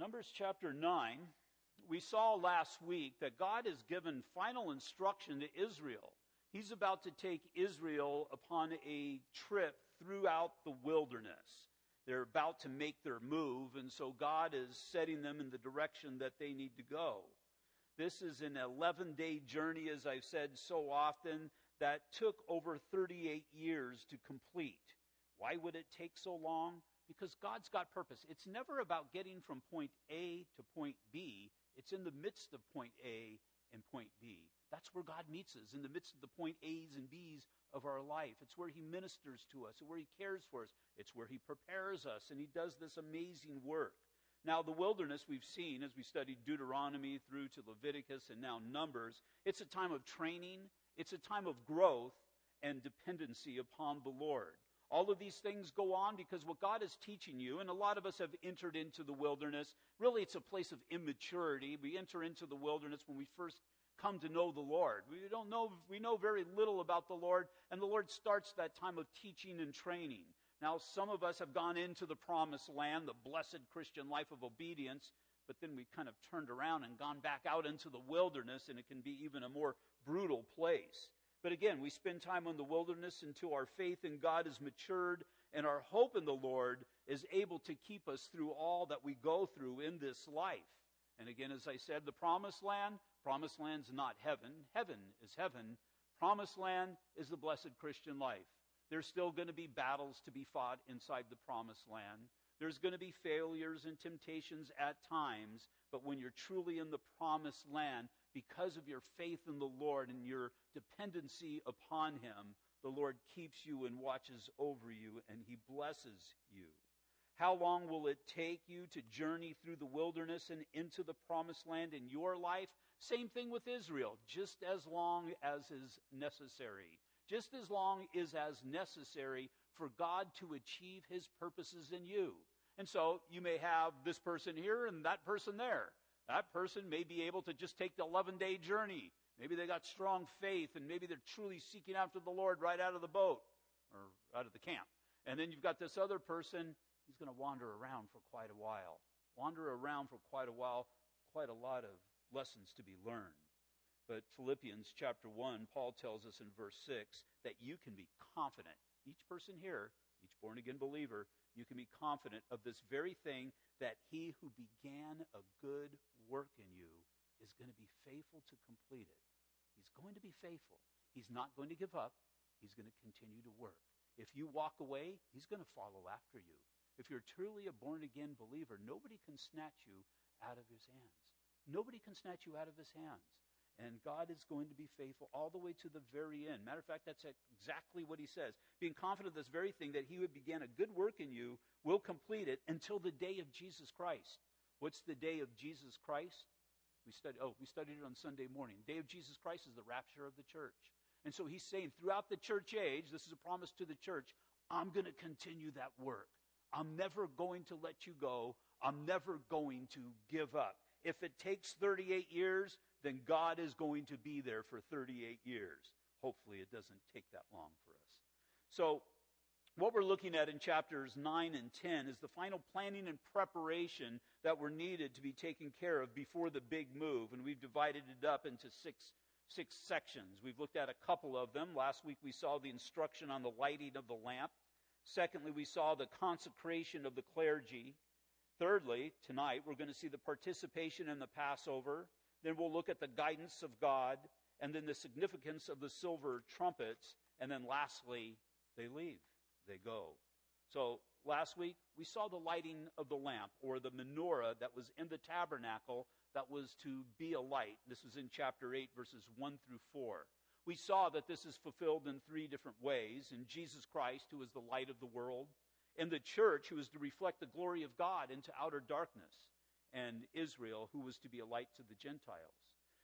Numbers chapter 9, we saw last week that God has given final instruction to Israel. He's about to take Israel upon a trip throughout the wilderness. They're about to make their move, and so God is setting them in the direction that they need to go. This is an 11 day journey, as I've said so often, that took over 38 years to complete. Why would it take so long? Because God's got purpose. It's never about getting from point A to point B, it's in the midst of point A and point B. That's where God meets us, in the midst of the point A's and B's of our life. It's where He ministers to us, where He cares for us, it's where He prepares us, and He does this amazing work. Now, the wilderness we've seen as we studied Deuteronomy through to Leviticus and now Numbers, it's a time of training, it's a time of growth and dependency upon the Lord. All of these things go on because what God is teaching you, and a lot of us have entered into the wilderness, really it's a place of immaturity. We enter into the wilderness when we first come to know the Lord. We don't know, we know very little about the Lord, and the Lord starts that time of teaching and training. Now, some of us have gone into the promised land, the blessed Christian life of obedience, but then we kind of turned around and gone back out into the wilderness, and it can be even a more brutal place. But again, we spend time in the wilderness until our faith in God is matured and our hope in the Lord is able to keep us through all that we go through in this life. And again, as I said, the promised land, promised land's not heaven. Heaven is heaven. Promised land is the blessed Christian life. There's still going to be battles to be fought inside the promised land. There's going to be failures and temptations at times, but when you're truly in the promised land, because of your faith in the Lord and your dependency upon Him, the Lord keeps you and watches over you, and He blesses you. How long will it take you to journey through the wilderness and into the promised land in your life? Same thing with Israel, just as long as is necessary. Just as long is as necessary for God to achieve his purposes in you. And so you may have this person here and that person there. That person may be able to just take the 11 day journey. Maybe they got strong faith and maybe they're truly seeking after the Lord right out of the boat or out of the camp. And then you've got this other person, he's going to wander around for quite a while. Wander around for quite a while, quite a lot of lessons to be learned. But Philippians chapter 1, Paul tells us in verse 6 that you can be confident. Each person here, each born again believer, you can be confident of this very thing that he who began a good work in you is going to be faithful to complete it. He's going to be faithful. He's not going to give up. He's going to continue to work. If you walk away, he's going to follow after you. If you're truly a born again believer, nobody can snatch you out of his hands. Nobody can snatch you out of his hands. And God is going to be faithful all the way to the very end. Matter of fact, that's exactly what he says. Being confident of this very thing, that he who began a good work in you will complete it until the day of Jesus Christ. What's the day of Jesus Christ? We studied, oh, we studied it on Sunday morning. Day of Jesus Christ is the rapture of the church. And so he's saying throughout the church age, this is a promise to the church, I'm going to continue that work. I'm never going to let you go. I'm never going to give up. If it takes 38 years, then God is going to be there for 38 years. Hopefully, it doesn't take that long for us. So, what we're looking at in chapters 9 and 10 is the final planning and preparation that were needed to be taken care of before the big move. And we've divided it up into six, six sections. We've looked at a couple of them. Last week we saw the instruction on the lighting of the lamp. Secondly, we saw the consecration of the clergy. Thirdly, tonight we're going to see the participation in the Passover. Then we'll look at the guidance of God, and then the significance of the silver trumpets, and then lastly, they leave, they go. So last week, we saw the lighting of the lamp, or the menorah that was in the tabernacle that was to be a light. This was in chapter 8, verses 1 through 4. We saw that this is fulfilled in three different ways in Jesus Christ, who is the light of the world, in the church, who is to reflect the glory of God into outer darkness, and Israel, who was to be a light to the Gentiles.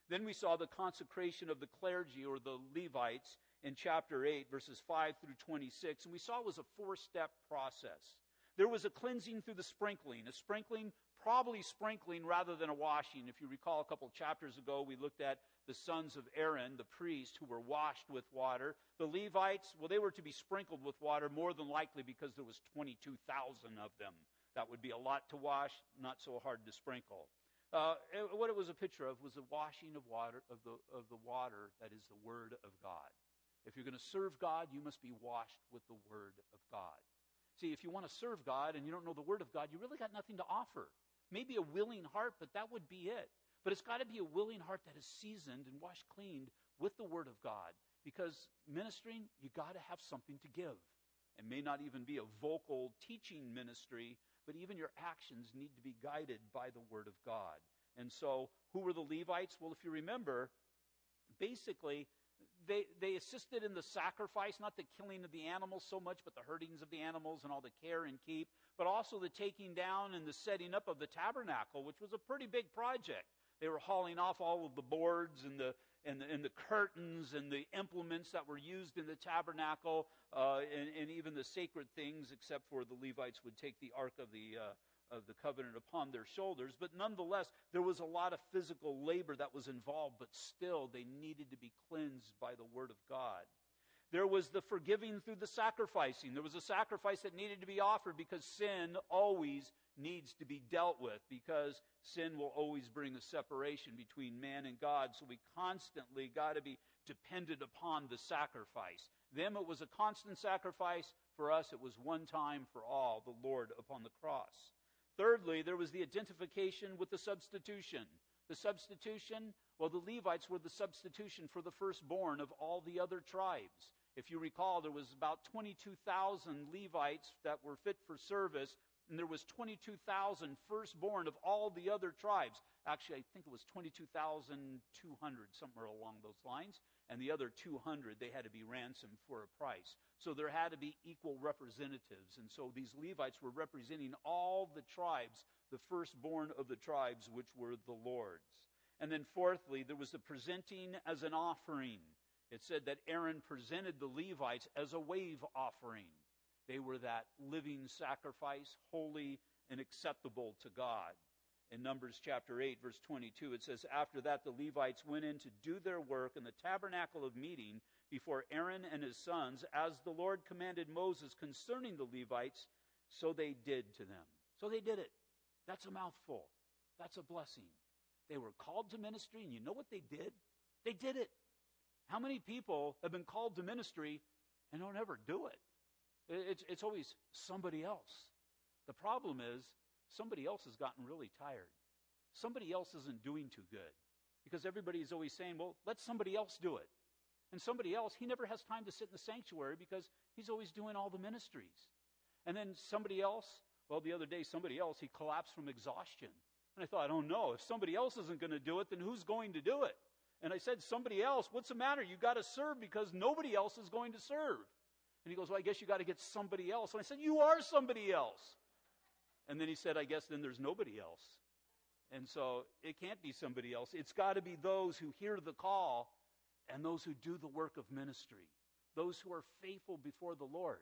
Then we saw the consecration of the clergy or the Levites in chapter 8, verses 5 through 26. And we saw it was a four step process. There was a cleansing through the sprinkling, a sprinkling, probably sprinkling rather than a washing. If you recall a couple chapters ago, we looked at the sons of Aaron, the priest, who were washed with water. The Levites, well, they were to be sprinkled with water more than likely because there was 22,000 of them That would be a lot to wash, not so hard to sprinkle. Uh, what it was a picture of was the washing of water of the of the water that is the word of God. If you're going to serve God, you must be washed with the word of God. See, if you want to serve God and you don't know the word of God, you really got nothing to offer. Maybe a willing heart, but that would be it. But it's got to be a willing heart that is seasoned and washed cleaned with the word of God. Because ministering, you got to have something to give. It may not even be a vocal teaching ministry, but even your actions need to be guided by the Word of God. And so, who were the Levites? Well, if you remember, basically, they, they assisted in the sacrifice, not the killing of the animals so much, but the herdings of the animals and all the care and keep, but also the taking down and the setting up of the tabernacle, which was a pretty big project. They were hauling off all of the boards and the, and the, and the curtains and the implements that were used in the tabernacle uh, and, and, even the sacred things, except for the Levites would take the Ark of the, uh, of the covenant upon their shoulders. But nonetheless, there was a lot of physical labor that was involved, but still they needed to be cleansed by the Word of God. There was the forgiving through the sacrificing. There was a sacrifice that needed to be offered because sin always needs to be dealt with because sin will always bring a separation between man and God. So we constantly got to be dependent upon the sacrifice. Them, it was a constant sacrifice. For us, it was one time for all, the Lord upon the cross. Thirdly, there was the identification with the substitution. The substitution, well, the Levites were the substitution for the firstborn of all the other tribes. If you recall, there was about 22,000 Levites that were fit for service, and there was 22,000 firstborn of all the other tribes. Actually, I think it was 22,200, somewhere along those lines. And the other 200, they had to be ransomed for a price. So there had to be equal representatives. And so these Levites were representing all the tribes, the firstborn of the tribes, which were the Lord's. And then fourthly, there was the presenting as an offering. It said that Aaron presented the Levites as a wave offering. They were that living sacrifice, holy and acceptable to God. In Numbers chapter 8, verse 22, it says, After that, the Levites went in to do their work in the tabernacle of meeting before Aaron and his sons, as the Lord commanded Moses concerning the Levites, so they did to them. So they did it. That's a mouthful. That's a blessing. They were called to ministry, and you know what they did? They did it. How many people have been called to ministry and don't ever do it? It's, it's always somebody else. The problem is somebody else has gotten really tired. Somebody else isn't doing too good because everybody is always saying, well, let somebody else do it. And somebody else, he never has time to sit in the sanctuary because he's always doing all the ministries. And then somebody else, well, the other day, somebody else, he collapsed from exhaustion. And I thought, oh no, if somebody else isn't going to do it, then who's going to do it? And I said, somebody else, what's the matter? You've got to serve because nobody else is going to serve. And he goes, Well, I guess you got to get somebody else. And I said, You are somebody else. And then he said, I guess then there's nobody else. And so it can't be somebody else. It's got to be those who hear the call and those who do the work of ministry, those who are faithful before the Lord.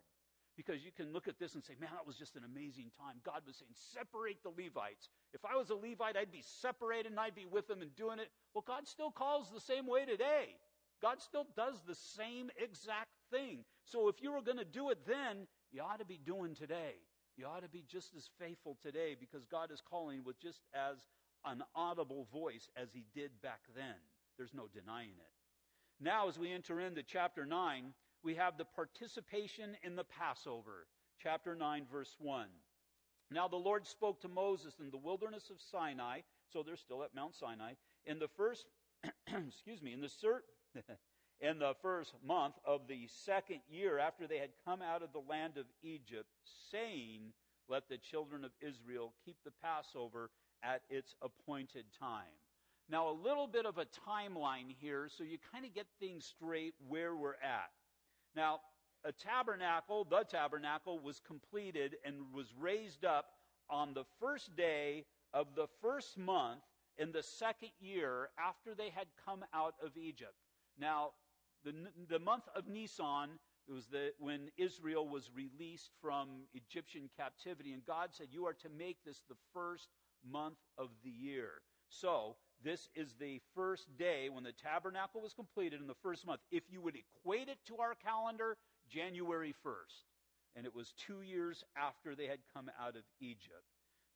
Because you can look at this and say, man, that was just an amazing time. God was saying, separate the Levites. If I was a Levite, I'd be separated and I'd be with them and doing it. Well, God still calls the same way today. God still does the same exact thing. So if you were going to do it then, you ought to be doing today. You ought to be just as faithful today because God is calling with just as an audible voice as he did back then. There's no denying it. Now, as we enter into chapter 9, we have the participation in the Passover. Chapter 9, verse 1. Now the Lord spoke to Moses in the wilderness of Sinai, so they're still at Mount Sinai, in the first, excuse me, in the cert, in the first month of the second year after they had come out of the land of Egypt, saying, Let the children of Israel keep the Passover at its appointed time. Now, a little bit of a timeline here so you kind of get things straight where we're at. Now, a tabernacle, the tabernacle, was completed and was raised up on the first day of the first month in the second year after they had come out of Egypt. Now, the, the month of Nisan it was the, when Israel was released from Egyptian captivity, and God said, You are to make this the first month of the year. So, this is the first day when the tabernacle was completed in the first month. If you would equate it to our calendar, January 1st. and it was two years after they had come out of Egypt.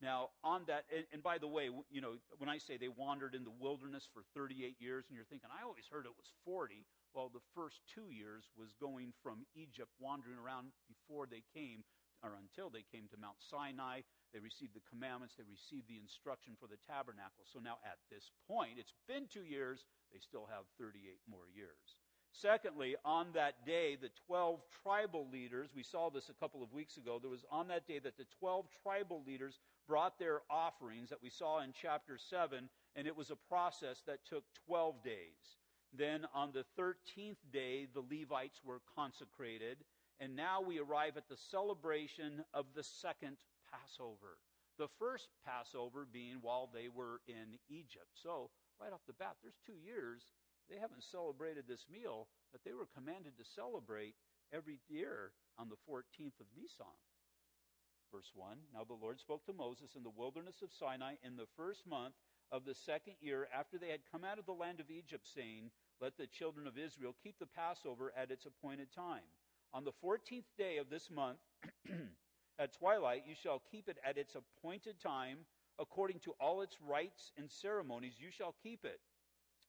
Now, on that, and, and, by the way, you know, when I say they wandered in the wilderness for 38 years, and you're thinking, I always heard it was 40. Well, the first two years was going from Egypt, wandering around before they came, or until they came to Mount Sinai. They received the commandments, they received the instruction for the tabernacle. So now at this point, it's been two years, they still have 38 more years. Secondly, on that day, the 12 tribal leaders, we saw this a couple of weeks ago, there was on that day that the 12 tribal leaders brought their offerings that we saw in chapter 7, and it was a process that took 12 days. Then on the 13th day, the Levites were consecrated, and now we arrive at the celebration of the second Passover. The first Passover being while they were in Egypt. So, right off the bat, there's two years they haven't celebrated this meal that they were commanded to celebrate every year on the 14th of Nisan. Verse 1 Now the Lord spoke to Moses in the wilderness of Sinai in the first month of the second year after they had come out of the land of Egypt, saying, Let the children of Israel keep the Passover at its appointed time. On the 14th day of this month, at twilight, you shall keep it at its appointed time. According to all its rites and ceremonies, you shall keep it.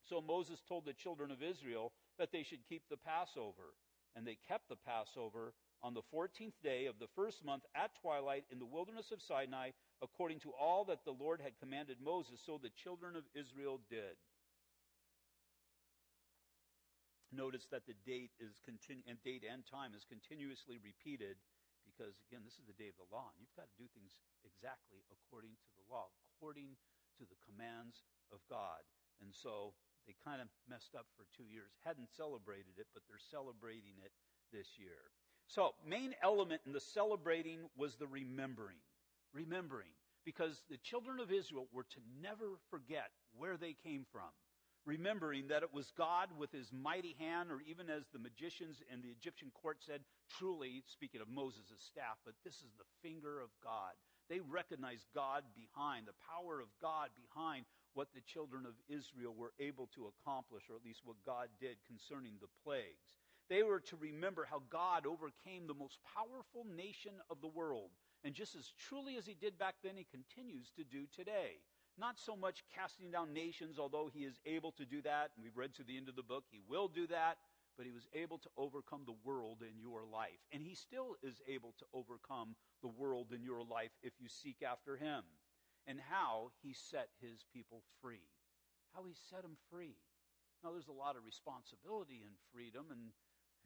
So Moses told the children of Israel that they should keep the Passover. And they kept the Passover on the 14th day of the first month at twilight in the wilderness of Sinai, according to all that the Lord had commanded Moses. So the children of Israel did. Notice that the date is continu- and date and time is continuously repeated because again, this is the day of the law, and you've got to do things exactly according to the law, according to the commands of God. And so they kind of messed up for two years. Hadn't celebrated it, but they're celebrating it this year. So, main element in the celebrating was the remembering. Remembering. Because the children of Israel were to never forget where they came from. Remembering that it was God with his mighty hand, or even as the magicians in the Egyptian court said, truly, speaking of Moses' staff, but this is the finger of God. They recognized God behind, the power of God behind what the children of Israel were able to accomplish, or at least what God did concerning the plagues. They were to remember how God overcame the most powerful nation of the world. And just as truly as he did back then, he continues to do today. Not so much casting down nations, although he is able to do that. And we've read to the end of the book, he will do that. But he was able to overcome the world in your life. And he still is able to overcome the world in your life if you seek after him and how he set his people free. How he set them free. Now, there's a lot of responsibility in freedom, and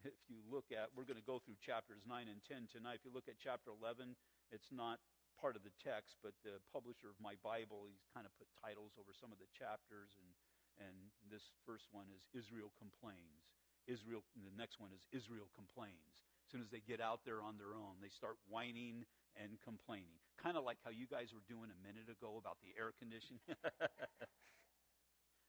if you look at, we're going to go through chapters 9 and 10 tonight. If you look at chapter 11, it's not part of the text, but the publisher of my Bible, he's kind of put titles over some of the chapters, and, and this first one is Israel Complains. Israel, the next one is Israel Complains. As soon as they get out there on their own, they start whining and complaining. Kind of like how you guys were doing a minute ago about the air conditioning.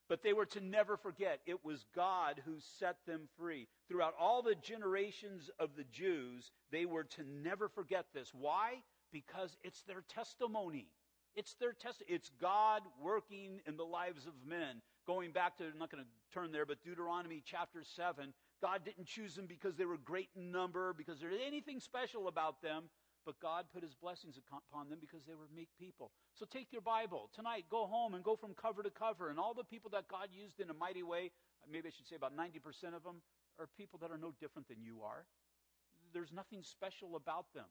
but they were to never forget it was God who set them free. Throughout all the generations of the Jews, they were to never forget this. Why? Because it's their testimony. It's their test. It's God working in the lives of men. Going back to, I'm not going to turn there, but Deuteronomy chapter 7, God didn't choose them because they were great in number, because there was anything special about them but God put his blessings upon them because they were meek people. So take your Bible tonight, go home and go from cover to cover. And all the people that God used in a mighty way, maybe I should say about 90% of them, are people that are no different than you are. There's nothing special about them.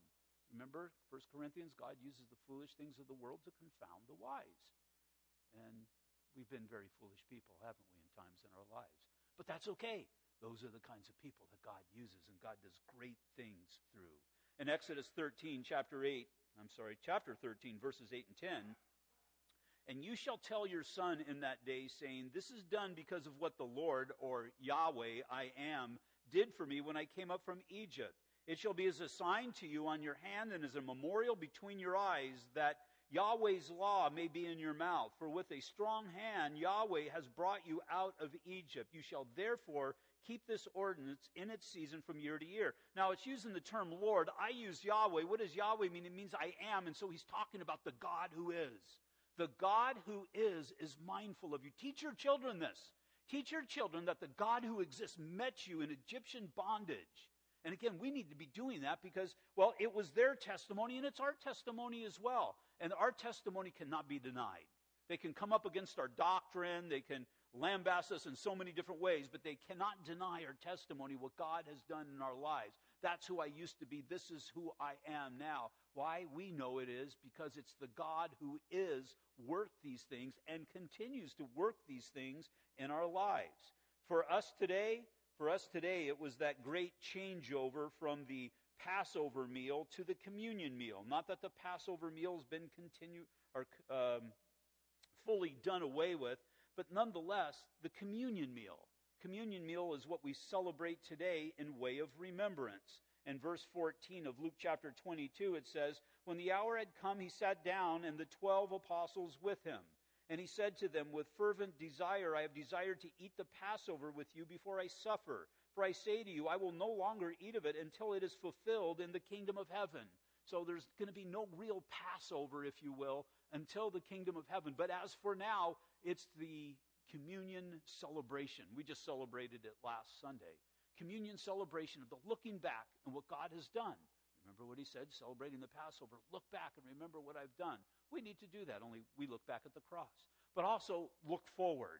Remember, 1 Corinthians, God uses the foolish things of the world to confound the wise. And we've been very foolish people, haven't we, in times in our lives? But that's okay. Those are the kinds of people that God uses, and God does great things through in Exodus 13, chapter 8, I'm sorry, chapter 13, verses 8 and 10. And you shall tell your son in that day, saying, This is done because of what the Lord, or Yahweh, I am, did for me when I came up from Egypt. It shall be as a sign to you on your hand and as a memorial between your eyes that Yahweh's law may be in your mouth. For with a strong hand Yahweh has brought you out of Egypt. You shall therefore keep this ordinance in its season from year to year. Now, it's using the term Lord. I use Yahweh. What does Yahweh mean? It means I am. And so he's talking about the God who is. The God who is is mindful of you. Teach your children this. Teach your children that the God who exists met you in Egyptian bondage And again, we need to be doing that because, well, it was their testimony and it's our testimony as well. And our testimony cannot be denied. They can come up against our doctrine, they can lambast us in so many different ways, but they cannot deny our testimony, what God has done in our lives. That's who I used to be. This is who I am now. Why? We know it is because it's the God who is worked these things and continues to work these things in our lives. For us today, for us today, it was that great changeover from the Passover meal to the communion meal. Not that the Passover meal has been continued or um, fully done away with, but nonetheless, the communion meal. Communion meal is what we celebrate today in way of remembrance. In verse 14 of Luke chapter 22, it says, When the hour had come, he sat down, and the twelve apostles with him. And he said to them, With fervent desire, I have desired to eat the Passover with you before I suffer. For I say to you, I will no longer eat of it until it is fulfilled in the kingdom of heaven. So there's going to be no real Passover, if you will, until the kingdom of heaven. But as for now, it's the communion celebration. We just celebrated it last Sunday. Communion celebration of the looking back and what God has done. Remember what he said, celebrating the Passover. Look back and remember what I've done. We need to do that, only we look back at the cross. But also look forward.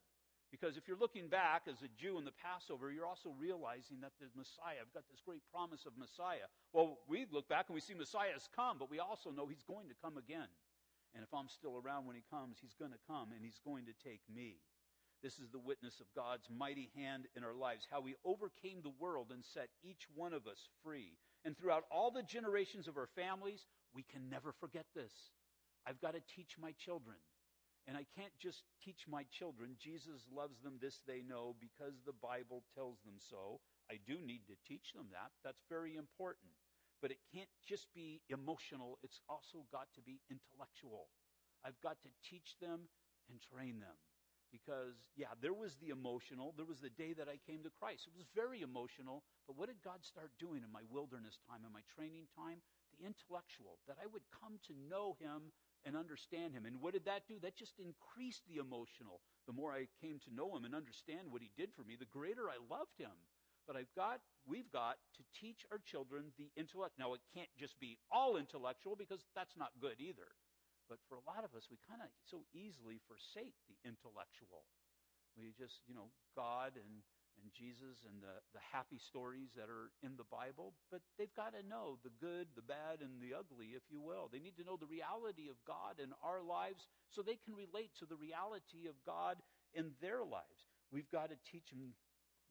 Because if you're looking back as a Jew in the Passover, you're also realizing that the Messiah, I've got this great promise of Messiah. Well, we look back and we see Messiah has come, but we also know he's going to come again. And if I'm still around when he comes, he's going to come and he's going to take me. This is the witness of God's mighty hand in our lives, how we overcame the world and set each one of us free. And throughout all the generations of our families, we can never forget this. I've got to teach my children. And I can't just teach my children. Jesus loves them, this they know, because the Bible tells them so. I do need to teach them that. That's very important but it can't just be emotional. It's also got to be intellectual. I've got to teach them and train them. Because, yeah, there was the emotional. There was the day that I came to Christ. It was very emotional. But what did God start doing in my wilderness time, in my training time? The intellectual, that I would come to know Him and understand Him. And what did that do? That just increased the emotional. The more I came to know Him and understand what He did for me, the greater I loved Him. But I've got, we've got to teach our children the intellect. Now, it can't just be all intellectual because that's not good either. But for a lot of us, we kind of so easily forsake the intellectual. We just, you know, God and, and Jesus and the, the happy stories that are in the Bible, but they've got to know the good, the bad, and the ugly, if you will. They need to know the reality of God in our lives so they can relate to the reality of God in their lives. We've got to teach them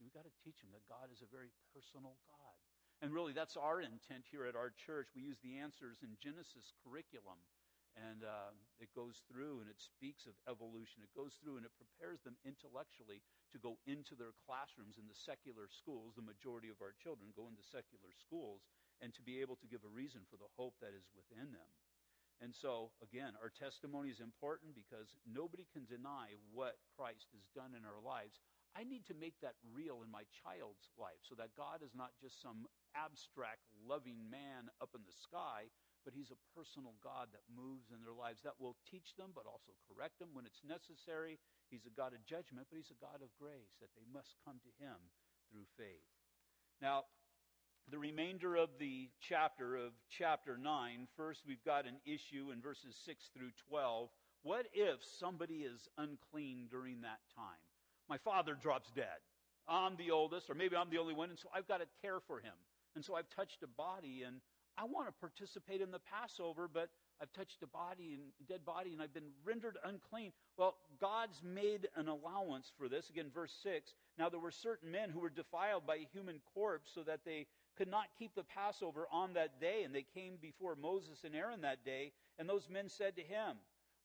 We've got to teach them that God is a very personal God. And really, that's our intent here at our church. We use the answers in Genesis curriculum. And uh, it goes through and it speaks of evolution. It goes through and it prepares them intellectually to go into their classrooms in the secular schools. The majority of our children go into secular schools and to be able to give a reason for the hope that is within them. And so, again, our testimony is important because nobody can deny what Christ has done in our lives. I need to make that real in my child's life so that God is not just some abstract, loving man up in the sky, but he's a personal God that moves in their lives, that will teach them, but also correct them when it's necessary. He's a God of judgment, but he's a God of grace, that they must come to him through faith. Now, the remainder of the chapter of chapter 9, first we've got an issue in verses 6 through 12. What if somebody is unclean during that time? My father drops dead. I'm the oldest, or maybe I'm the only one, and so I've got to care for him. And so I've touched a body, and I want to participate in the Passover, but I've touched a body and a dead body, and I've been rendered unclean. Well, God's made an allowance for this. Again, verse 6. Now there were certain men who were defiled by a human corpse, so that they could not keep the Passover on that day, and they came before Moses and Aaron that day, and those men said to him,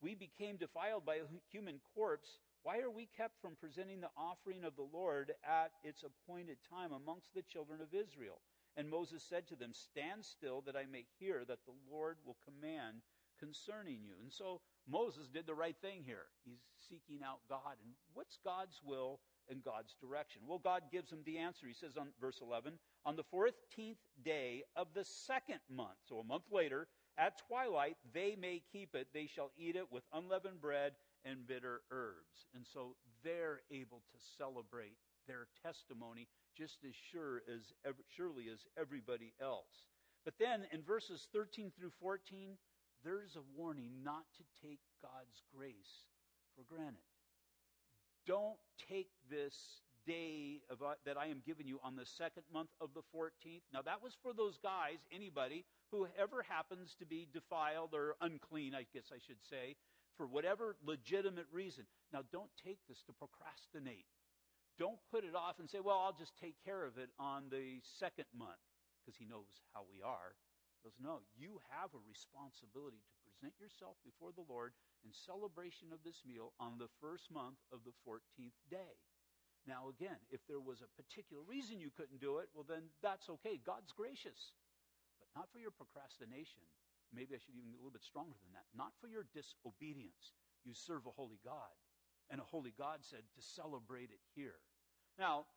We became defiled by a human corpse. Why are we kept from presenting the offering of the Lord at its appointed time amongst the children of Israel? And Moses said to them, Stand still that I may hear that the Lord will command concerning you. And so Moses did the right thing here. He's seeking out God. And what's God's will and God's direction? Well, God gives him the answer. He says on verse 11, On the 14th day of the second month, so a month later, at twilight, they may keep it. They shall eat it with unleavened bread and bitter herbs. And so they're able to celebrate their testimony just as sure as ever, surely as everybody else. But then in verses 13 through 14, there's a warning not to take God's grace for granted. Don't take this day of, uh, that I am giving you on the second month of the 14th. Now, that was for those guys, anybody, whoever happens to be defiled or unclean, I guess I should say, for whatever legitimate reason. Now, don't take this to procrastinate. Don't put it off and say, well, I'll just take care of it on the second month, because he knows how we are. He goes, no, you have a responsibility to present yourself before the Lord in celebration of this meal on the first month of the 14th day. Now, again, if there was a particular reason you couldn't do it, well, then that's okay. God's gracious. But not for your procrastination. Maybe I should even be a little bit stronger than that. Not for your disobedience. You serve a holy God. And a holy God said to celebrate it here. Now,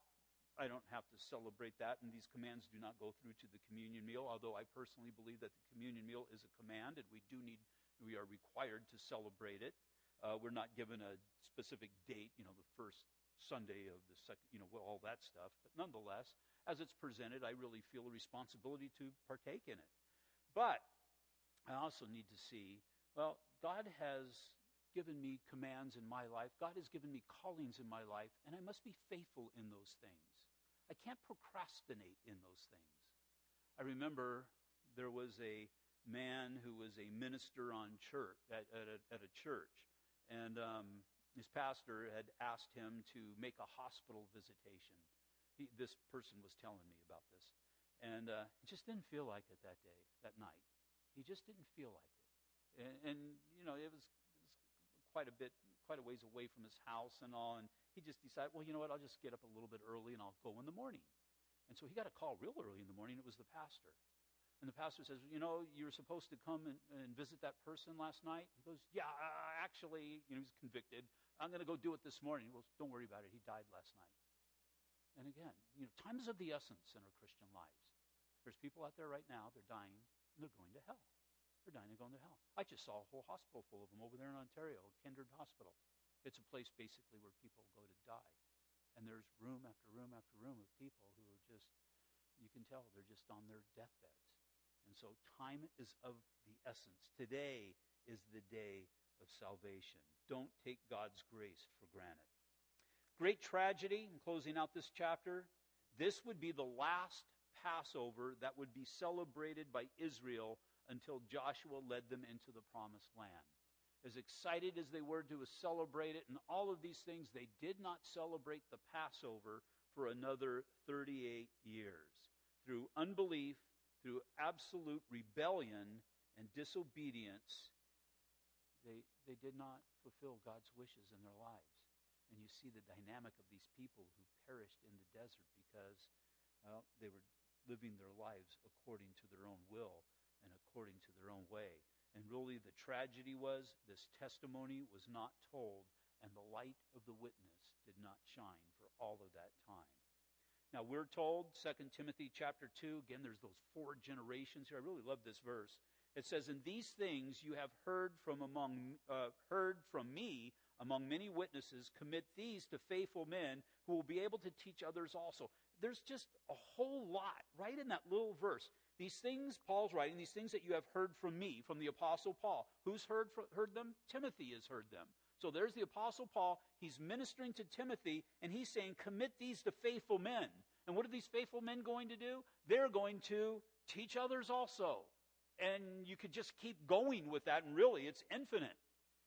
I don't have to celebrate that, and these commands do not go through to the communion meal, although I personally believe that the communion meal is a command, and we do need, we are required to celebrate it. Uh, we're not given a specific date, you know, the first Sunday of the second, you know, all that stuff. But nonetheless, as it's presented, I really feel a responsibility to partake in it. But I also need to see, well, God has given me commands in my life. God has given me callings in my life, and I must be faithful in those things. I can't procrastinate in those things. I remember there was a man who was a minister on church at, at, a, at a church, and um, his pastor had asked him to make a hospital visitation. He, this person was telling me about this. And uh, he just didn't feel like it that day, that night. He just didn't feel like it. And, and you know, it was, it was quite a bit, quite a ways away from his house and all. And he just decided, well, you know what, I'll just get up a little bit early and I'll go in the morning. And so he got a call real early in the morning. It was the pastor. And the pastor says, You know, you were supposed to come and, and visit that person last night. He goes, Yeah, uh, actually, you know, he's convicted. I'm going to go do it this morning. He goes, Don't worry about it. He died last night. And again, you know, time is of the essence in our Christian lives. There's people out there right now, they're dying, they're going to hell. They're dying and going to hell. I just saw a whole hospital full of them over there in Ontario, Kindred Hospital. It's a place basically where people go to die. And there's room after room after room of people who are just, you can tell they're just on their deathbeds. And so time is of the essence. Today is the day of salvation. Don't take God's grace for granted. Great tragedy in closing out this chapter. This would be the last Passover that would be celebrated by Israel until Joshua led them into the promised land. As excited as they were to celebrate it and all of these things, they did not celebrate the Passover for another 38 years. Through unbelief through absolute rebellion and disobedience, they, they did not fulfill God's wishes in their lives. And you see the dynamic of these people who perished in the desert because well, they were living their lives according to their own will and according to their own way. And really, the tragedy was this testimony was not told, and the light of the witness did not shine for all of that time. Now we're told, 2 Timothy chapter 2, again, there's those four generations here. I really love this verse. It says, "In these things you have heard from among uh, heard from me among many witnesses. Commit these to faithful men who will be able to teach others also." There's just a whole lot right in that little verse. These things Paul's writing, these things that you have heard from me, from the apostle Paul. Who's heard heard them? Timothy has heard them. So there's the Apostle Paul. He's ministering to Timothy, and he's saying, Commit these to faithful men. And what are these faithful men going to do? They're going to teach others also. And you could just keep going with that, and really, it's infinite.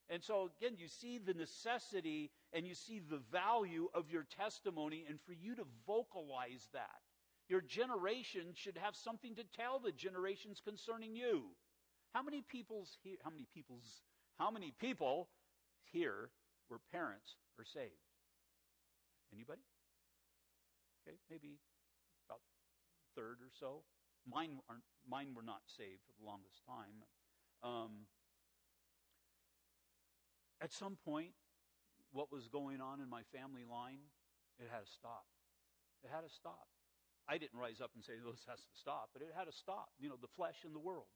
And so, again, you see the necessity and you see the value of your testimony, and for you to vocalize that. Your generation should have something to tell the generations concerning you. How many people's here, how many people's, how many people here were parents are saved? Anybody? Okay, maybe about third or so. Mine aren't. Mine were not saved for the longest time. Um, at some point, what was going on in my family line, it had to stop. It had to stop. I didn't rise up and say, "This has to stop," but it had to stop. You know, the flesh and the world.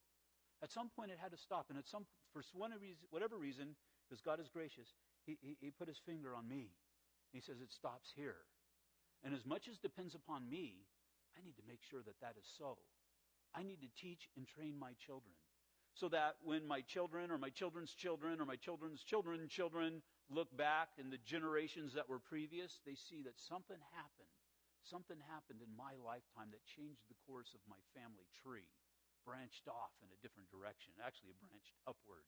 At some point, it had to stop, and at some, for whatever reason, because God is gracious, he, he, he put his finger on me. He says, It stops here. And as much as depends upon me, I need to make sure that that is so. I need to teach and train my children so that when my children or my children's children or my children's children's children look back in the generations that were previous, they see that something happened. Something happened in my lifetime that changed the course of my family tree, branched off in a different direction. Actually, it branched upward.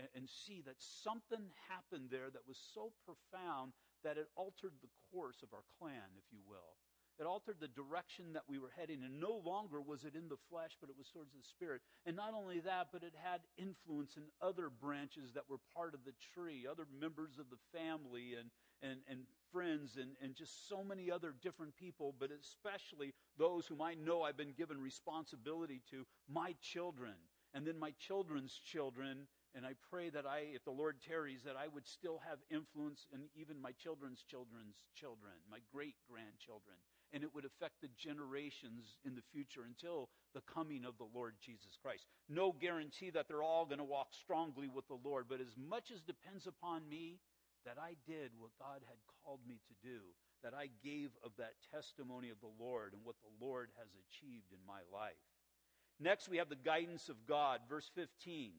And, and see that something happened there that was so profound that it altered the course of our clan, if you will. It altered the direction that we were heading, and no longer was it in the flesh, but it was towards the spirit. And not only that, but it had influence in other branches that were part of the tree, other members of the family, and, and, and friends, and, and just so many other different people, but especially those whom I know I've been given responsibility to, my children, and then my children's children. And I pray that I, if the Lord tarries, that I would still have influence in even my children's children's children, my great grandchildren and it would affect the generations in the future until the coming of the Lord Jesus Christ. No guarantee that they're all going to walk strongly with the Lord, but as much as depends upon me, that I did what God had called me to do, that I gave of that testimony of the Lord and what the Lord has achieved in my life. Next, we have the guidance of God, verse 15.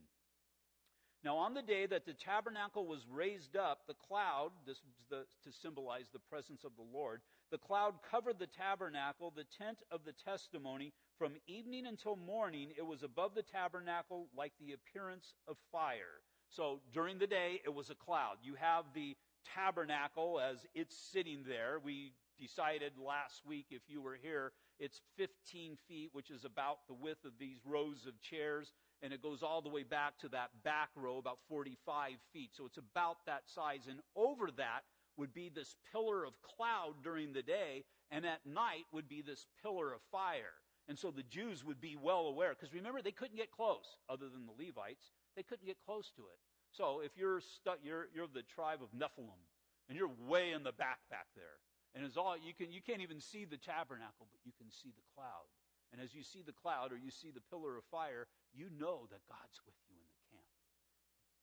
Now, on the day that the tabernacle was raised up, the cloud, this the, to symbolize the presence of the Lord, the cloud covered the tabernacle, the tent of the testimony. From evening until morning, it was above the tabernacle like the appearance of fire. So during the day, it was a cloud. You have the tabernacle as it's sitting there. We decided last week, if you were here, it's 15 feet, which is about the width of these rows of chairs and it goes all the way back to that back row, about 45 feet. So it's about that size. And over that would be this pillar of cloud during the day, and at night would be this pillar of fire. And so the Jews would be well aware, because remember, they couldn't get close, other than the Levites. They couldn't get close to it. So if you're, stu- you're, you're the tribe of Nephilim, and you're way in the back back there, and it's all, you, can, you can't even see the tabernacle, but you can see the cloud. And as you see the cloud or you see the pillar of fire, you know that God's with you in the camp.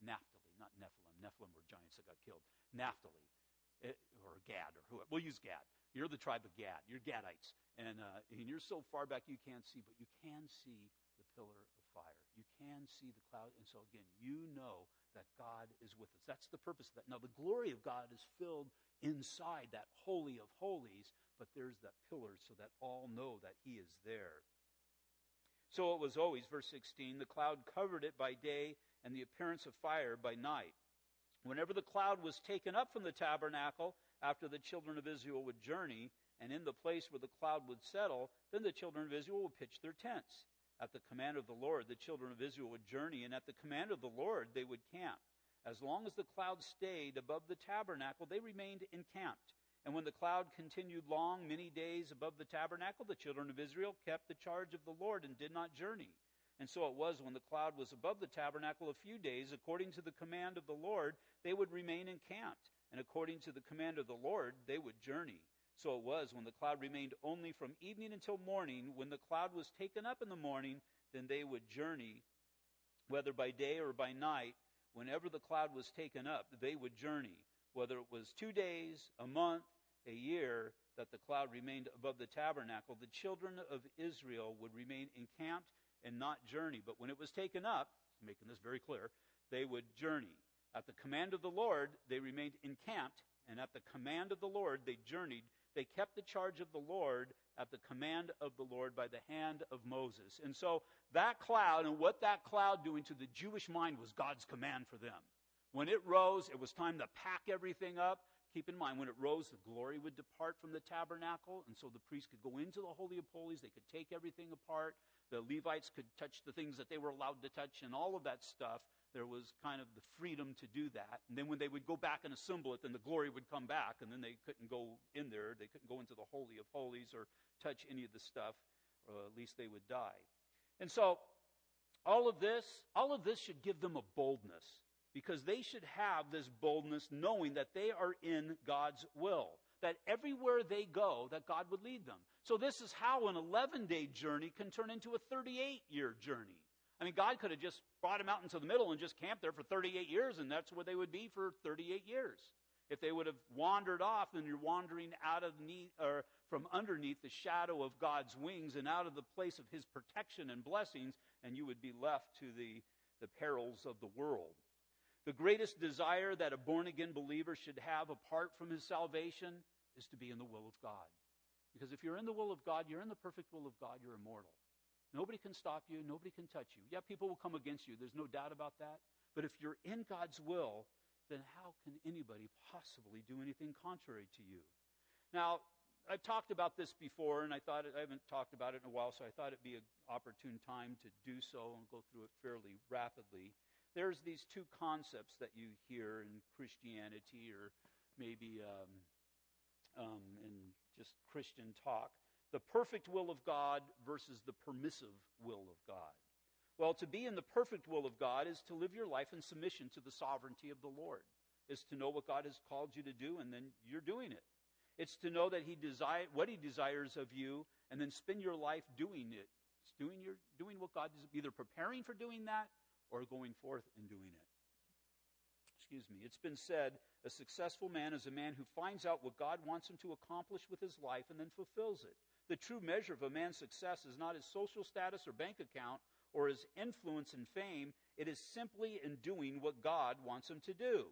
Naphtali, not Nephilim. Nephilim were giants that got killed. Naphtali, or Gad, or whoever. We'll use Gad. You're the tribe of Gad. You're Gadites. And, uh, and you're so far back you can't see, but you can see the pillar of fire. You can see the cloud. And so, again, you know that God is with us. That's the purpose of that. Now, the glory of God is filled inside that Holy of Holies, but there's that pillar so that all know that He is there. So it was always, verse 16, the cloud covered it by day and the appearance of fire by night. Whenever the cloud was taken up from the tabernacle, after the children of Israel would journey, and in the place where the cloud would settle, then the children of Israel would pitch their tents. At the command of the Lord, the children of Israel would journey, and at the command of the Lord, they would camp. As long as the cloud stayed above the tabernacle, they remained encamped. And when the cloud continued long, many days above the tabernacle, the children of Israel kept the charge of the Lord and did not journey. And so it was when the cloud was above the tabernacle a few days, according to the command of the Lord, they would remain encamped. And according to the command of the Lord, they would journey. So it was when the cloud remained only from evening until morning. When the cloud was taken up in the morning, then they would journey, whether by day or by night whenever the cloud was taken up, they would journey, whether it was two days, a month, a year, that the cloud remained above the tabernacle, the children of Israel would remain encamped and not journey. But when it was taken up, making this very clear, they would journey. At the command of the Lord, they remained encamped, and at the command of the Lord, they journeyed. They kept the charge of the Lord at the command of the Lord by the hand of Moses. And so that cloud and what that cloud doing to the Jewish mind was God's command for them. When it rose, it was time to pack everything up. Keep in mind, when it rose, the glory would depart from the tabernacle, and so the priests could go into the Holy of Holies. They could take everything apart. The Levites could touch the things that they were allowed to touch, and all of that stuff. There was kind of the freedom to do that. And then when they would go back and assemble it, then the glory would come back, and then they couldn't go in there. They couldn't go into the Holy of Holies or touch any of the stuff, or at least they would die. And so, all of this, all of this should give them a boldness because they should have this boldness knowing that they are in God's will. That everywhere they go, that God would lead them. So this is how an 11 day journey can turn into a 38 year journey. I mean, God could have just brought them out into the middle and just camped there for 38 years, and that's where they would be for 38 years. If they would have wandered off, then you're wandering out of need, or from underneath the shadow of God's wings and out of the place of his protection and blessings, and you would be left to the, the perils of the world. The greatest desire that a born again believer should have apart from his salvation is to be in the will of God. Because if you're in the will of God, you're in the perfect will of God, you're immortal. Nobody can stop you, nobody can touch you. Yeah, people will come against you, there's no doubt about that. But if you're in God's will, then how can anybody possibly do anything contrary to you? Now, I've talked about this before, and I thought I haven't talked about it in a while, so I thought it'd be an opportune time to do so and go through it fairly rapidly. There's these two concepts that you hear in Christianity, or maybe um, um, in just Christian talk: the perfect will of God versus the permissive will of God. Well, to be in the perfect will of God is to live your life in submission to the sovereignty of the Lord. Is to know what God has called you to do, and then you're doing it. It's to know that He desire what He desires of you, and then spend your life doing it. It's doing your doing what God is either preparing for doing that or going forth and doing it. Excuse me. It's been said a successful man is a man who finds out what God wants him to accomplish with his life and then fulfills it. The true measure of a man's success is not his social status or bank account or his influence and fame. It is simply in doing what God wants him to do.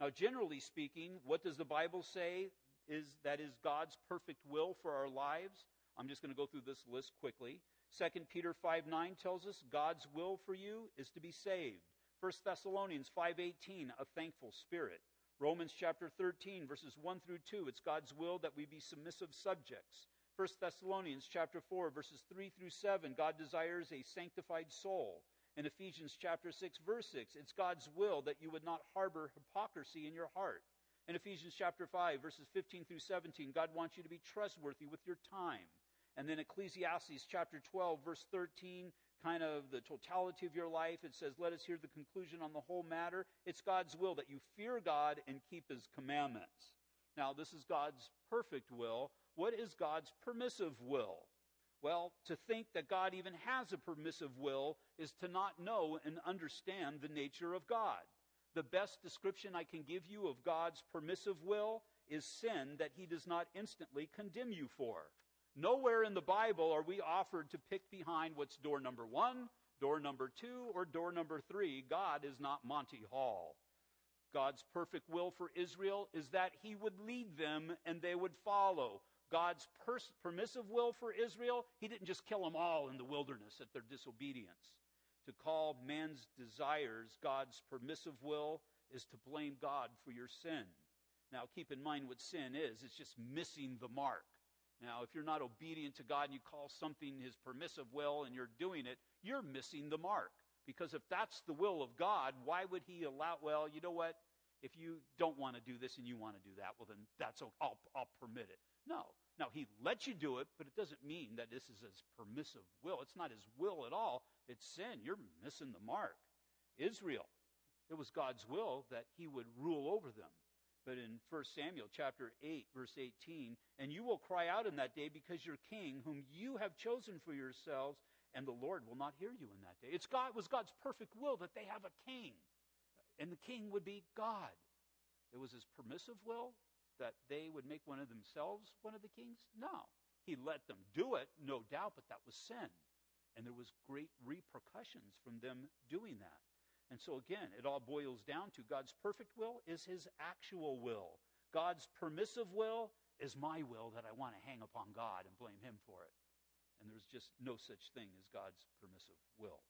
Now, generally speaking, what does the Bible say is that is God's perfect will for our lives? I'm just going to go through this list quickly. 2 Peter 5 9 tells us God's will for you is to be saved. 1 Thessalonians 5:18 a thankful spirit. Romans chapter 13 verses 1 through 2 it's God's will that we be submissive subjects. 1 Thessalonians chapter 4 verses 3 through 7 God desires a sanctified soul. In Ephesians chapter 6 verse 6 it's God's will that you would not harbor hypocrisy in your heart. In Ephesians chapter 5 verses 15 through 17 God wants you to be trustworthy with your time. And then Ecclesiastes chapter 12 verse 13 kind of the totality of your life. It says, Let us hear the conclusion on the whole matter. It's God's will that you fear God and keep his commandments. Now, this is God's perfect will. What is God's permissive will? Well, to think that God even has a permissive will is to not know and understand the nature of God. The best description I can give you of God's permissive will is sin that he does not instantly condemn you for. Nowhere in the Bible are we offered to pick behind what's door number one, door number two, or door number three. God is not Monty Hall. God's perfect will for Israel is that he would lead them and they would follow. God's pers- permissive will for Israel, he didn't just kill them all in the wilderness at their disobedience. To call man's desires God's permissive will is to blame God for your sin. Now, keep in mind what sin is it's just missing the mark. Now, if you're not obedient to God and you call something his permissive will and you're doing it, you're missing the mark. Because if that's the will of God, why would he allow, well, you know what? If you don't want to do this and you want to do that, well, then that's, I'll, I'll permit it. No. Now, he lets you do it, but it doesn't mean that this is his permissive will. It's not his will at all. It's sin. You're missing the mark. Israel, it was God's will that he would rule over them. But in 1 Samuel chapter 8, verse 18, and you will cry out in that day because your king, whom you have chosen for yourselves, and the Lord will not hear you in that day. It's God, it was God's perfect will that they have a king, and the king would be God. It was his permissive will that they would make one of themselves one of the kings? No. He let them do it, no doubt, but that was sin. And there was great repercussions from them doing that. And so again, it all boils down to God's perfect will is his actual will. God's permissive will is my will that I want to hang upon God and blame him for it. And there's just no such thing as God's permissive will.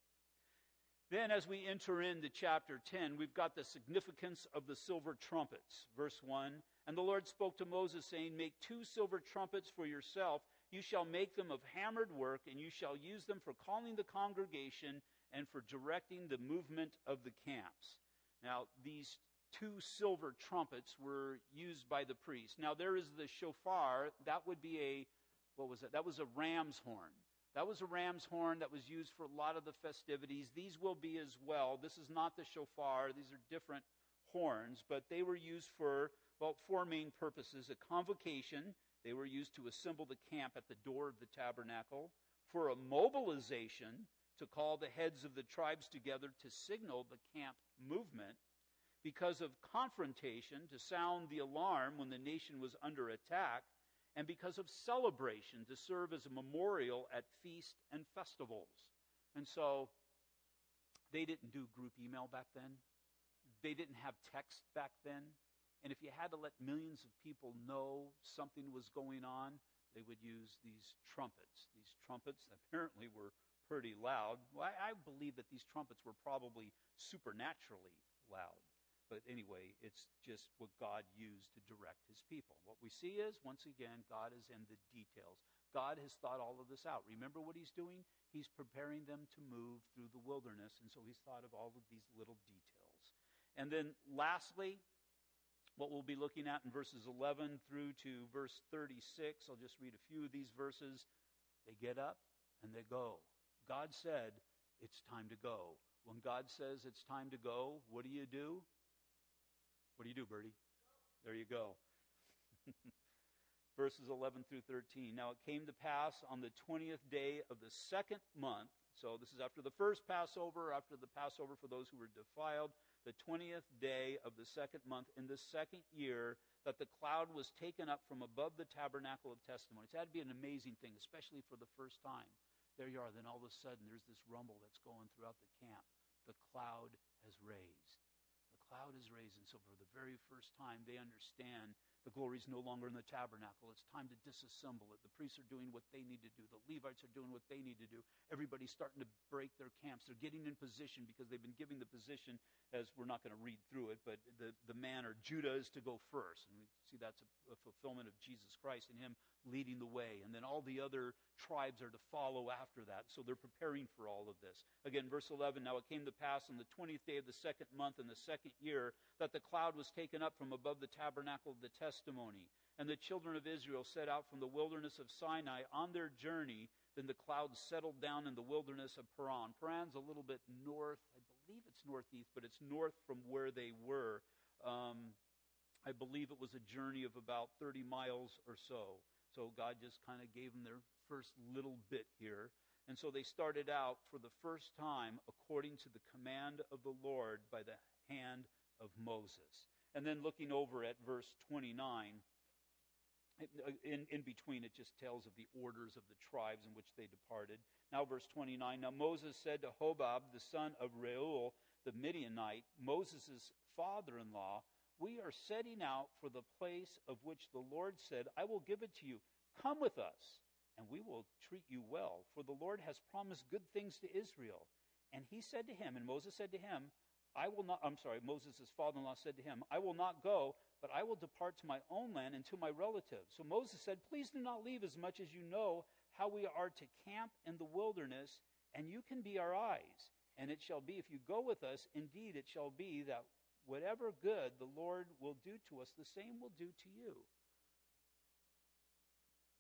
Then, as we enter into chapter 10, we've got the significance of the silver trumpets. Verse 1 And the Lord spoke to Moses, saying, Make two silver trumpets for yourself. You shall make them of hammered work, and you shall use them for calling the congregation and for directing the movement of the camps. Now, these two silver trumpets were used by the priest. Now, there is the shofar. That would be a, what was it? That was a ram's horn. That was a ram's horn that was used for a lot of the festivities. These will be as well. This is not the shofar. These are different horns, but they were used for, well, four main purposes. A convocation. They were used to assemble the camp at the door of the tabernacle. For a mobilization to call the heads of the tribes together to signal the camp movement. because of confrontation to sound the alarm when the nation was under attack, and because of celebration to serve as a memorial at feast and festivals. And so they didn't do group email back then. They didn't have text back then. And if you had to let millions of people know something was going on, they would use these trumpets. These trumpets apparently were pretty loud. Well, I, I believe that these trumpets were probably supernaturally loud. But anyway, it's just what God used to direct his people. What we see is, once again, God is in the details. God has thought all of this out. Remember what he's doing? He's preparing them to move through the wilderness, and so he's thought of all of these little details. And then lastly, what we'll be looking at in verses 11 through to verse 36, I'll just read a few of these verses. They get up and they go. God said, It's time to go. When God says it's time to go, what do you do? What do you do, Bertie? There you go. Verses 11 through 13. Now it came to pass on the 20th day of the second month. So this is after the first Passover, after the Passover for those who were defiled. The 20th day of the second month in the second year that the cloud was taken up from above the tabernacle of testimony. It had to be an amazing thing, especially for the first time. There you are. Then all of a sudden, there's this rumble that's going throughout the camp. The cloud has raised The cloud is raised. And so, for the very first time, they understand the glory is no longer in the tabernacle. It's time to disassemble it. The priests are doing what they need to do. The Levites are doing what they need to do. Everybody's starting to break their camps. They're getting in position because they've been giving the position, as we're not going to read through it, but the, the man or Judah is to go first. And we see that's a, a fulfillment of Jesus Christ and him leading the way. And then all the other tribes are to follow after that. So they're preparing for all of this. Again, verse 11 Now it came to pass on the 20th day of the second month in the second year that the cloud was taken up from above the tabernacle of the testimony. And the children of Israel set out from the wilderness of Sinai on their journey. Then the cloud settled down in the wilderness of Paran. Paran's a little bit north, I believe it's northeast, but it's north from where they were. Um, I believe it was a journey of about 30 miles or so. So God just kind of gave them their first little bit here. And so they started out for the first time according to the command of the Lord by the hand of Moses. And then looking over at verse 29, in, in between it just tells of the orders of the tribes in which they departed. Now, verse 29 Now Moses said to Hobab, the son of Reuel, the Midianite, Moses' father in law, we are setting out for the place of which the Lord said, I will give it to you. Come with us, and we will treat you well, for the Lord has promised good things to Israel. And he said to him, and Moses said to him, I will not, I'm sorry, Moses' father in law said to him, I will not go, but I will depart to my own land and to my relatives. So Moses said, Please do not leave as much as you know how we are to camp in the wilderness, and you can be our eyes. And it shall be, if you go with us, indeed it shall be that whatever good the Lord will do to us, the same will do to you.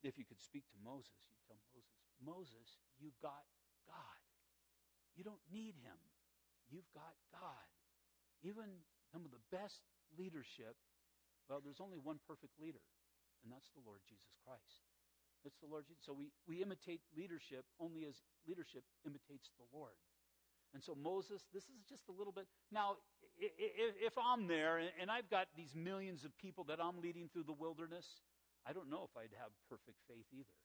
If you could speak to Moses, you'd tell Moses, Moses, you got God. You don't need him. You've got God. Even some of the best leadership, well, there's only one perfect leader, and that's the Lord Jesus Christ. It's the Lord Jesus. So we, we imitate leadership only as leadership imitates the Lord. And so Moses, this is just a little bit. Now, if I'm there and I've got these millions of people that I'm leading through the wilderness, I don't know if I'd have perfect faith either.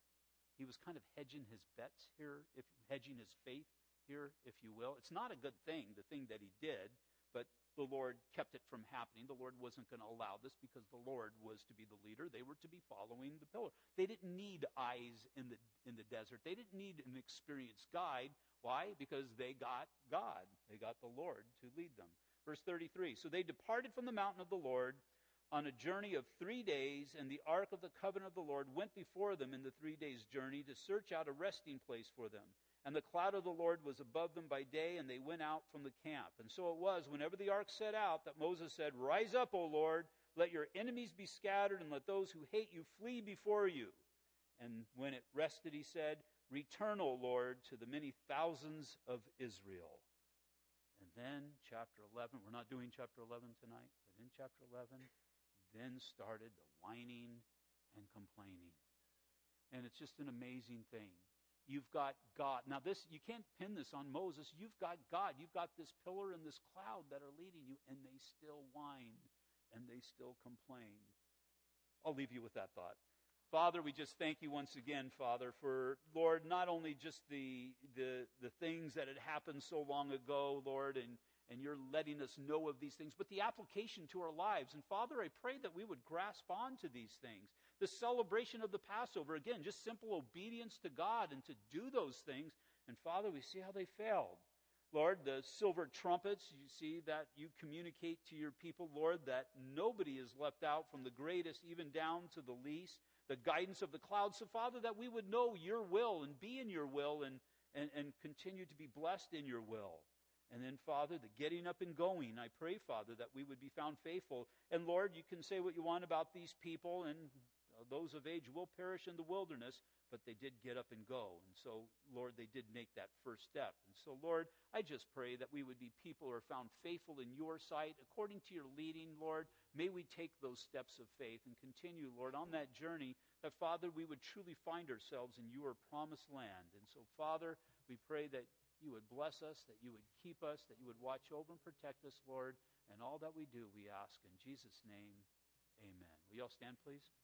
He was kind of hedging his bets here, if hedging his faith here, if you will. It's not a good thing, the thing that he did, the Lord kept it from happening. The Lord wasn't going to allow this because the Lord was to be the leader. They were to be following the pillar. They didn't need eyes in the in the desert. They didn't need an experienced guide. Why? Because they got God. They got the Lord to lead them. Verse 33 So they departed from the mountain of the Lord on a journey of three days, and the ark of the covenant of the Lord went before them in the three days' journey to search out a resting place for them. And the cloud of the Lord was above them by day, and they went out from the camp. And so it was, whenever the ark set out, that Moses said, Rise up, O Lord, let your enemies be scattered, and let those who hate you flee before you. And when it rested, he said, Return, O Lord, to the many thousands of Israel. And then, chapter 11, we're not doing chapter 11 tonight, but in chapter 11, then started the whining and complaining. And it's just an amazing thing. You've got God. Now, this, you can't pin this on Moses. You've got God. You've got this pillar and this cloud that are leading you, and they still whined and they still complained. I'll leave you with that thought. Father, we just thank you once again, Father, for Lord, not only just the the the things that had happened so long ago, Lord, and and you're letting us know of these things, but the application to our lives. And Father, I pray that we would grasp on to these things. The celebration of the Passover, again, just simple obedience to God and to do those things. And Father, we see how they failed. Lord, the silver trumpets, you see that you communicate to your people, Lord, that nobody is left out from the greatest even down to the least. The guidance of the clouds. So, Father, that we would know your will and be in your will and, and, and continue to be blessed in your will. And then, Father, the getting up and going. I pray, Father, that we would be found faithful. And Lord, you can say what you want about these people, and Uh, those of age will perish in the wilderness, but they did get up and go. And so, Lord, they did make that first step. And so, Lord, I just pray that we would be people who are found faithful in your sight, according to your leading, Lord. May we take those steps of faith and continue, Lord, on that journey that, Father, we would truly find ourselves in your promised land. And so, Father, we pray that you would bless us, that you would keep us, that you would watch over and protect us, Lord. And all that we do, we ask in Jesus' name, amen. Will you all stand, please?